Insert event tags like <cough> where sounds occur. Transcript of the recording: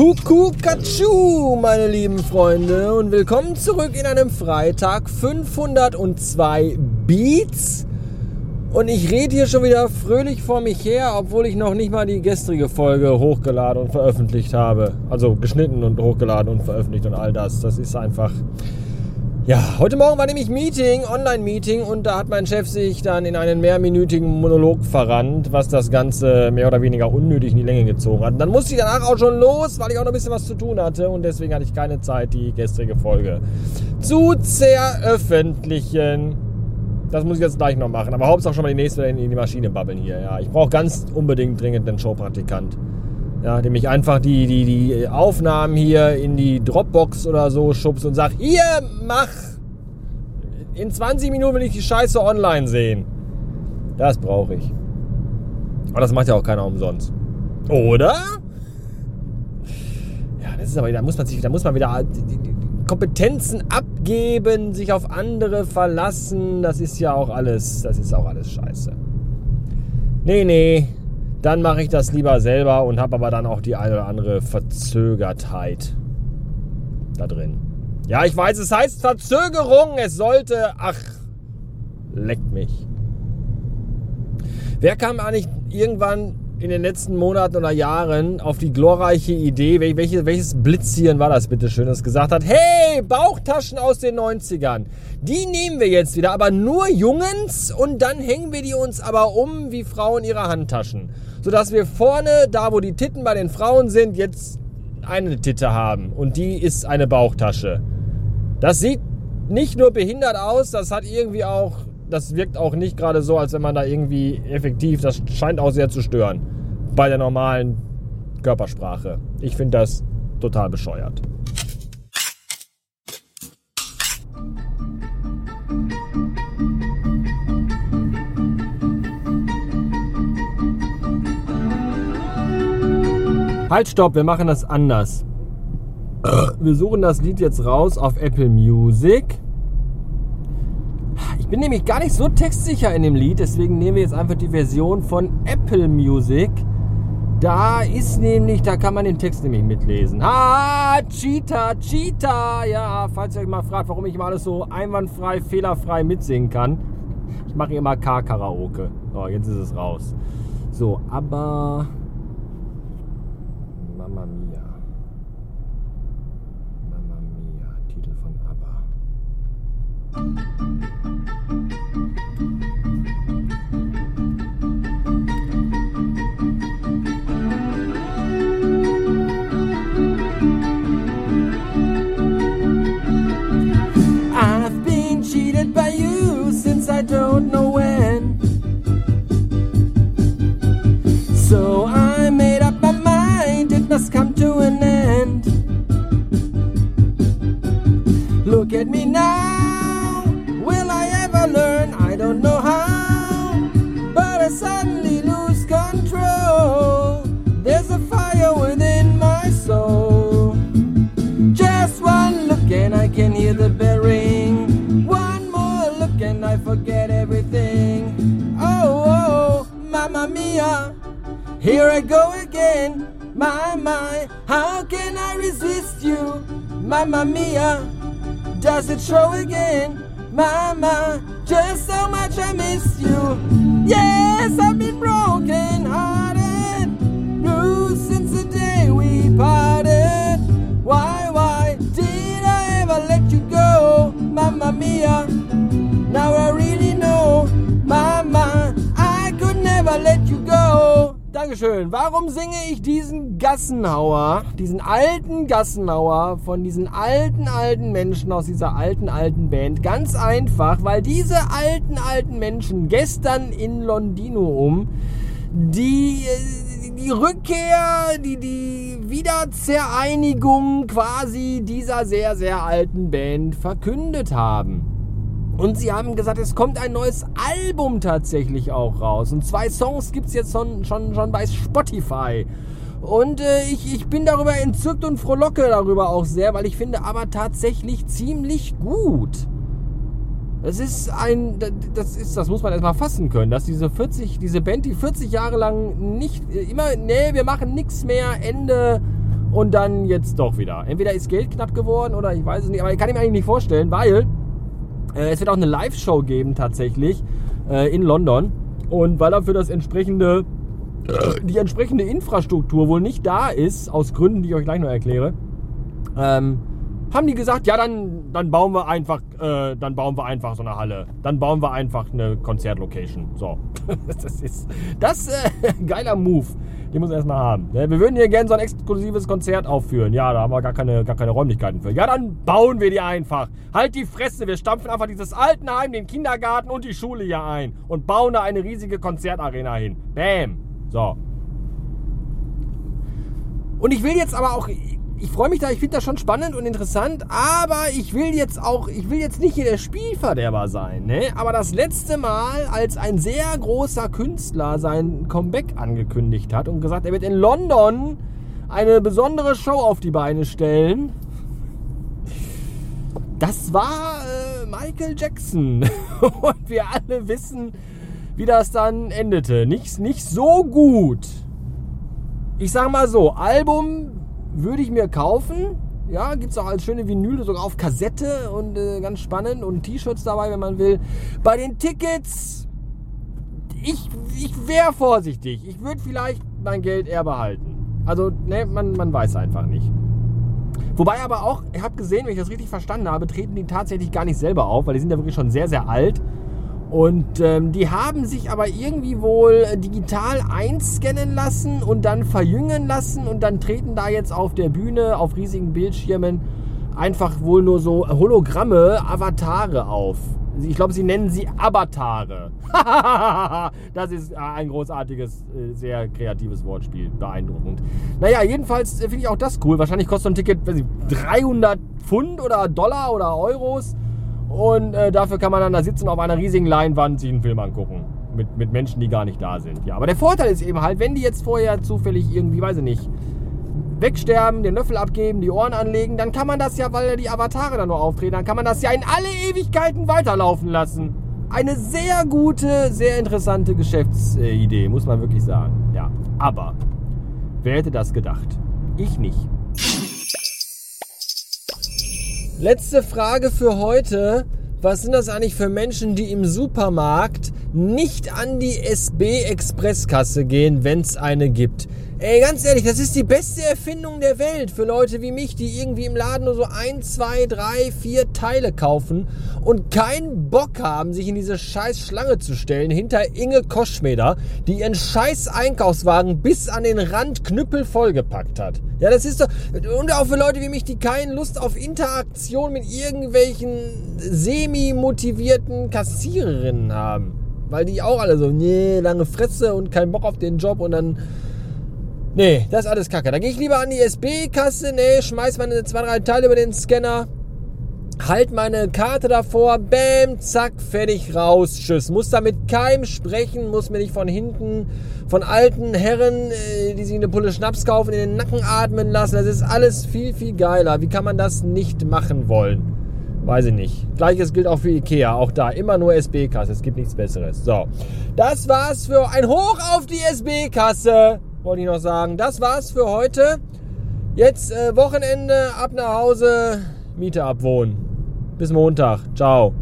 Kuckuckatschu, meine lieben Freunde, und willkommen zurück in einem Freitag 502 Beats. Und ich rede hier schon wieder fröhlich vor mich her, obwohl ich noch nicht mal die gestrige Folge hochgeladen und veröffentlicht habe. Also geschnitten und hochgeladen und veröffentlicht und all das. Das ist einfach ja, heute Morgen war nämlich Meeting, Online-Meeting und da hat mein Chef sich dann in einen mehrminütigen Monolog verrannt, was das Ganze mehr oder weniger unnötig in die Länge gezogen hat. Und dann musste ich danach auch schon los, weil ich auch noch ein bisschen was zu tun hatte und deswegen hatte ich keine Zeit, die gestrige Folge zu zeröffentlichen. Das muss ich jetzt gleich noch machen, aber Hauptsache schon mal die nächste in die Maschine babbeln hier. Ja, ich brauche ganz unbedingt dringend einen Showpraktikant ja, dem ich einfach die, die, die Aufnahmen hier in die Dropbox oder so schubs und sag, hier, mach! In 20 Minuten will ich die Scheiße online sehen. Das brauche ich. Aber das macht ja auch keiner umsonst. Oder? Ja, das ist aber, da muss man sich, da muss man wieder Kompetenzen abgeben, sich auf andere verlassen. Das ist ja auch alles, das ist auch alles scheiße. Nee, nee, dann mache ich das lieber selber und habe aber dann auch die eine oder andere Verzögertheit da drin. Ja, ich weiß, es heißt Verzögerung. Es sollte. Ach, leckt mich. Wer kam eigentlich irgendwann in den letzten Monaten oder Jahren auf die glorreiche Idee, welche, welches Blitzhirn war das bitte schön, das gesagt hat, hey, Bauchtaschen aus den 90ern, die nehmen wir jetzt wieder, aber nur Jungens und dann hängen wir die uns aber um wie Frauen ihre Handtaschen sodass wir vorne, da wo die Titten bei den Frauen sind, jetzt eine Titte haben. Und die ist eine Bauchtasche. Das sieht nicht nur behindert aus, das hat irgendwie auch, das wirkt auch nicht gerade so, als wenn man da irgendwie effektiv, das scheint auch sehr zu stören. Bei der normalen Körpersprache. Ich finde das total bescheuert. Halt, stopp, wir machen das anders. Wir suchen das Lied jetzt raus auf Apple Music. Ich bin nämlich gar nicht so textsicher in dem Lied, deswegen nehmen wir jetzt einfach die Version von Apple Music. Da ist nämlich, da kann man den Text nämlich mitlesen. Ah, Cheetah, Cheetah. Ja, falls ihr euch mal fragt, warum ich mal alles so einwandfrei, fehlerfrei mitsingen kann. Ich mache immer K-Karaoke. So, jetzt ist es raus. So, aber Mamma Mia. Mamma Mia, Titel von ABBA. Now, will I ever learn? I don't know how, but I suddenly lose control. There's a fire within my soul. Just one look and I can hear the bell ring. One more look and I forget everything. Oh, oh, mamma mia. Here I go again, my, my, how can I resist you? Mamma mia, does it show again? Mama, just how much I miss you. Yes, I've been broken hearted, blue since the day we parted. Why, why did I ever let you go? Mamma mia, Dankeschön. Warum singe ich diesen Gassenhauer, diesen alten Gassenhauer von diesen alten, alten Menschen aus dieser alten, alten Band? Ganz einfach, weil diese alten, alten Menschen gestern in Londinum die, die Rückkehr, die, die Wiederzereinigung quasi dieser sehr, sehr alten Band verkündet haben. Und sie haben gesagt, es kommt ein neues Album tatsächlich auch raus. Und zwei Songs gibt es jetzt schon, schon, schon bei Spotify. Und äh, ich, ich bin darüber entzückt und frohlocke darüber auch sehr, weil ich finde aber tatsächlich ziemlich gut. Es ist ein, das ist, das muss man erstmal fassen können, dass diese 40, diese Band, die 40 Jahre lang nicht, immer, nee, wir machen nichts mehr, Ende und dann jetzt doch wieder. Entweder ist Geld knapp geworden oder ich weiß es nicht, aber ich kann ich mir eigentlich nicht vorstellen, weil äh, es wird auch eine Live-Show geben tatsächlich äh, in London. Und weil dafür das entsprechende die entsprechende Infrastruktur wohl nicht da ist, aus Gründen, die ich euch gleich noch erkläre, ähm, haben die gesagt, ja, dann, dann bauen wir einfach, äh, dann bauen wir einfach so eine Halle. Dann bauen wir einfach eine Konzertlocation. So. <laughs> das ist das äh, <laughs> geiler Move. Den muss man erstmal haben. Wir würden hier gerne so ein exklusives Konzert aufführen. Ja, da haben wir gar keine, gar keine Räumlichkeiten für. Ja, dann bauen wir die einfach. Halt die Fresse, wir stampfen einfach dieses Altenheim, den Kindergarten und die Schule hier ein und bauen da eine riesige Konzertarena hin. Bam. So. Und ich will jetzt aber auch, ich freue mich da, ich finde das schon spannend und interessant, aber ich will jetzt auch, ich will jetzt nicht hier der Spielverderber sein, ne? Aber das letzte Mal, als ein sehr großer Künstler sein Comeback angekündigt hat und gesagt, er wird in London eine besondere Show auf die Beine stellen, das war äh, Michael Jackson. <laughs> und wir alle wissen, wie das dann endete. Nicht, nicht so gut. Ich sag mal so, Album würde ich mir kaufen. Ja, gibt es auch als schöne Vinyl, sogar auf Kassette und äh, ganz spannend und T-Shirts dabei, wenn man will. Bei den Tickets, ich, ich wäre vorsichtig. Ich würde vielleicht mein Geld eher behalten. Also, ne, man, man weiß einfach nicht. Wobei aber auch, ihr habt gesehen, wenn ich das richtig verstanden habe, treten die tatsächlich gar nicht selber auf, weil die sind ja wirklich schon sehr, sehr alt. Und ähm, die haben sich aber irgendwie wohl digital einscannen lassen und dann verjüngen lassen und dann treten da jetzt auf der Bühne auf riesigen Bildschirmen einfach wohl nur so Hologramme, Avatare auf. Ich glaube, sie nennen sie Avatare. <laughs> das ist ein großartiges, äh, sehr kreatives Wortspiel. Beeindruckend. Naja, jedenfalls finde ich auch das cool. Wahrscheinlich kostet so ein Ticket ich, 300 Pfund oder Dollar oder Euros. Und äh, dafür kann man dann da sitzen auf einer riesigen Leinwand sich einen Film angucken. Mit, mit Menschen, die gar nicht da sind. Ja, aber der Vorteil ist eben halt, wenn die jetzt vorher zufällig irgendwie, weiß ich nicht, wegsterben, den Löffel abgeben, die Ohren anlegen, dann kann man das ja, weil die Avatare dann nur auftreten, dann kann man das ja in alle Ewigkeiten weiterlaufen lassen. Eine sehr gute, sehr interessante Geschäftsidee, muss man wirklich sagen. Ja, aber wer hätte das gedacht? Ich nicht. Letzte Frage für heute. Was sind das eigentlich für Menschen, die im Supermarkt nicht an die SB Expresskasse gehen, wenn es eine gibt? Ey, ganz ehrlich, das ist die beste Erfindung der Welt für Leute wie mich, die irgendwie im Laden nur so ein, zwei, drei, vier Teile kaufen und keinen Bock haben, sich in diese scheiß Schlange zu stellen hinter Inge Koschmeder, die ihren scheiß Einkaufswagen bis an den Rand knüppel vollgepackt hat. Ja, das ist doch, und auch für Leute wie mich, die keine Lust auf Interaktion mit irgendwelchen semi-motivierten Kassiererinnen haben. Weil die auch alle so, nee, lange Fresse und keinen Bock auf den Job und dann Nee, das ist alles kacke. Da gehe ich lieber an die SB-Kasse, nee, schmeiß meine zwei, drei Teile über den Scanner, halt meine Karte davor, bam, zack, fertig, raus, tschüss. Muss da mit keinem sprechen, muss mir nicht von hinten von alten Herren, äh, die sich eine Pulle Schnaps kaufen, in den Nacken atmen lassen. Das ist alles viel, viel geiler. Wie kann man das nicht machen wollen? Weiß ich nicht. Gleiches gilt auch für Ikea. Auch da immer nur SB-Kasse. Es gibt nichts Besseres. So. Das war's für ein Hoch auf die SB-Kasse wollte ich noch sagen. Das war's für heute. Jetzt äh, Wochenende, ab nach Hause, Miete abwohnen. Bis Montag. Ciao.